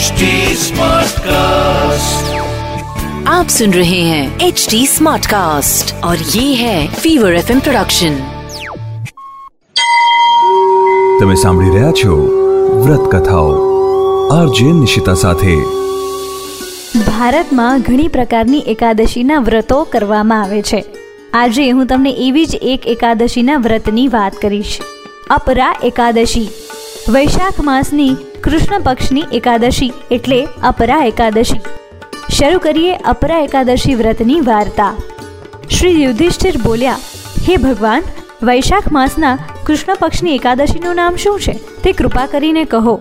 HD Smartcast. आप सुन रहे हैं एच डी स्मार्ट कास्ट और ये है फीवर एफ प्रोडक्शन તમે સાંભળી રહ્યા છો વ્રત કથાઓ આરજે નિશિતા સાથે ભારતમાં ઘણી પ્રકારની એકાદશીના વ્રતો કરવામાં આવે છે આજે હું તમને એવી જ એક એકાદશીના વ્રતની વાત કરીશ અપરા એકાદશી વૈશાખ માસની કૃષ્ણ પક્ષની એકાદશી એટલે અપરા એકાદશી. શરૂ કરીએ અપરા એકાદશી વ્રતની વાર્તા. શ્રી યુધિષ્ઠિર બોલ્યા, હે ભગવાન, વૈશાખ માસના કૃષ્ણ પક્ષની એકાદશીનું નામ શું છે? તે કૃપા કરીને કહો.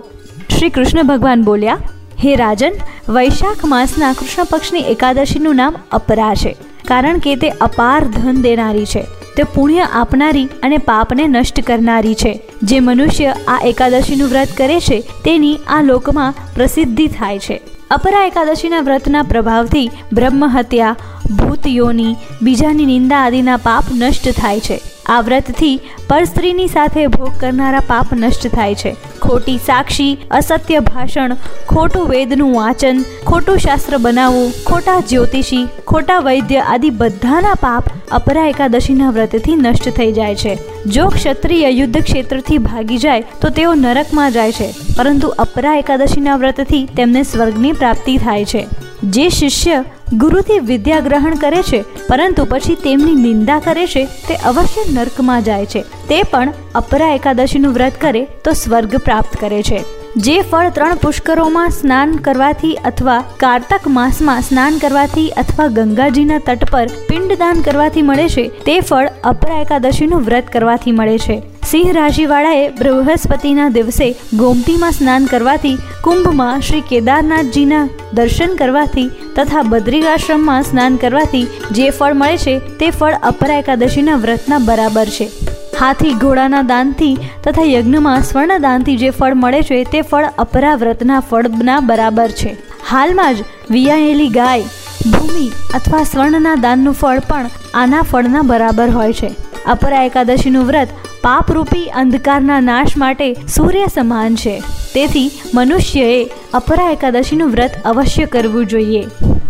શ્રી કૃષ્ણ ભગવાન બોલ્યા, હે રાજન, વૈશાખ માસના કૃષ્ણ પક્ષની એકાદશીનું નામ અપરા છે, કારણ કે તે અપાર ધન દેનારી છે. તે પુણ્ય આપનારી અને પાપને નષ્ટ કરનારી છે. જે મનુષ્ય આ એકાદશીનું વ્રત કરે છે, તેની આ લોકમાં પ્રસિદ્ધિ થાય છે. અપરા એકાદશીના વ્રતના પ્રભાવથી બ્રહ્મ હત્યા, ભૂત યોની, બીજાની નિંદા આદિના પાપ નષ્ટ થાય છે. આ વ્રતથી પરસ્ત્રીની સાથે ભોગ કરનારા પાપ નષ્ટ થાય છે. ખોટી સાક્ષી, અસત્ય ભાષણ, ખોટું વેદનું વાંચન, ખોટું શાસ્ત્ર બનાવવું, ખોટા જ્યોતિષી, ખોટા વૈદ્ય આદિ બધાના પાપ અપરા એકાદશીના વ્રતથી નષ્ટ થઈ જાય છે. જો ક્ષત્રિય યુદ્ધ ક્ષેત્રથી ભાગી જાય, તો તેઓ નરકમાં જાય છે, પરંતુ અપરા એકાદશીના વ્રતથી તેમને સ્વર્ગની પ્રાપ્તિ થાય છે. જે શિષ્ય ગુરુથી વિદ્યા ગ્રહણ કરે છે, પરંતુ પછી તેમની નિંદા કરે છે, તે અવશ્ય નર્કમાં જાય છે. તે પણ અપરા એકાદશીનું વ્રત કરે તો સ્વર્ગ પ્રાપ્ત કરે છે. જે ફળ ત્રણ પુષ્કરોમાં સ્નાન કરવાથી અથવા કારતક માસમાં સ્નાન કરવાથી અથવા ગંગાજીના તટ પર પિંડદાન કરવાથી મળે છે, તે ફળ અપરા એકાદશીનું વ્રત કરવાથી મળે છે. સિંહ રાશિવાળાએ બૃહસ્પતિના દિવસે ગોમતીમાં સ્નાન કરવાથી, કુંભમાં શ્રી કેદારનાથજીના દર્શન કરવાથી તથા બદ્રિકાશ્રમમાં સ્નાન કરવાથી જે ફળ મળે છે, તે ફળ અપરા એકાદશીના વ્રતના બરાબર છે. હાથી ઘોડાના દાનથી તથા યજ્ઞમાં સ્વર્ણ દાનથી જે ફળ મળે છે તે ફળ અપરા વ્રતના ફળના બરાબર છે. હાલમાં જ વિયાયેલી ગાય, ભૂમિ અથવા સ્વર્ણના દાનનું ફળ પણ આના ફળના બરાબર હોય છે. અપરા એકાદશીનું વ્રત પાપરૂપી અંધકારના નાશ માટે સૂર્ય સમાન છે. તેથી મનુષ્યએ અપરા એકાદશીનું વ્રત અવશ્ય કરવું જોઈએ.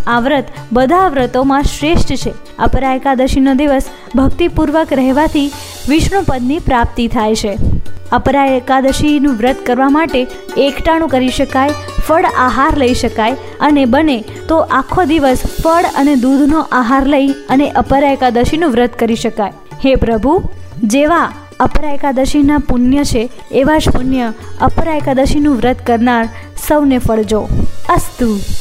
આ વ્રત બધા વ્રતોમાં શ્રેષ્ઠ છે. અપરા એકાદશીનો દિવસ ભક્તિપૂર્વક રહેવાથી વિષ્ણુપદની પ્રાપ્તિ થાય છે. અપરા એકાદશીનું વ્રત કરવા માટે એકટાણું કરી શકાય, ફળ આહાર લઈ શકાય અને બને તો આખો દિવસ ફળ અને દૂધનો આહાર લઈ અને અપરા એકાદશીનું વ્રત કરી શકાય. હે પ્રભુ, જેવા અપરા એકાદશીના પુણ્ય છે, એવા જ પુણ્ય અપરા એકાદશીનું વ્રત કરનાર સૌને ફળજો. અસ્તુ.